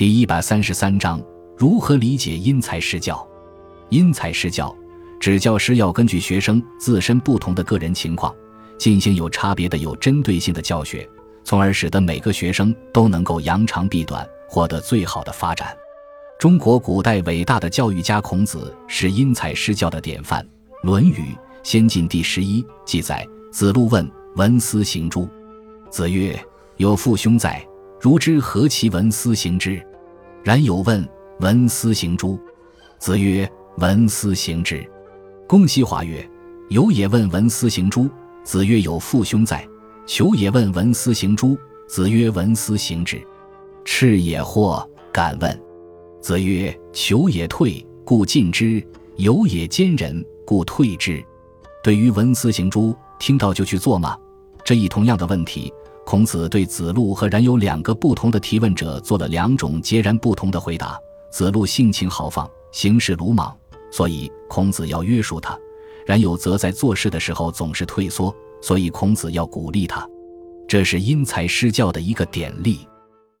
第一百三十三章：如何理解因材施教？因材施教，指教师要根据学生自身不同的个人情况，进行有差别的、有针对性的教学，从而使得每个学生都能够扬长避短，获得最好的发展。中国古代伟大的教育家孔子是因材施教的典范，《论语·先进》第十一记载：子路问文思行诸？子曰：“有父兄在，如之何其文思行之？”然有问文思行诸？子曰：“文思行之。”公西华曰：“有也问文思行诸？”子曰：“有父兄在。”求也问文思行诸？子曰：“文思行之。”赤也或敢问。子曰：“求也退，故进之；有也坚忍，故退之。”对于文思行诸，听到就去做吗？这一同样的问题，孔子对子路和冉有两个不同的提问者做了两种截然不同的回答。子路性情豪放，行事鲁莽，所以孔子要约束他；冉有则在做事的时候总是退缩，所以孔子要鼓励他。这是因材施教的一个典例。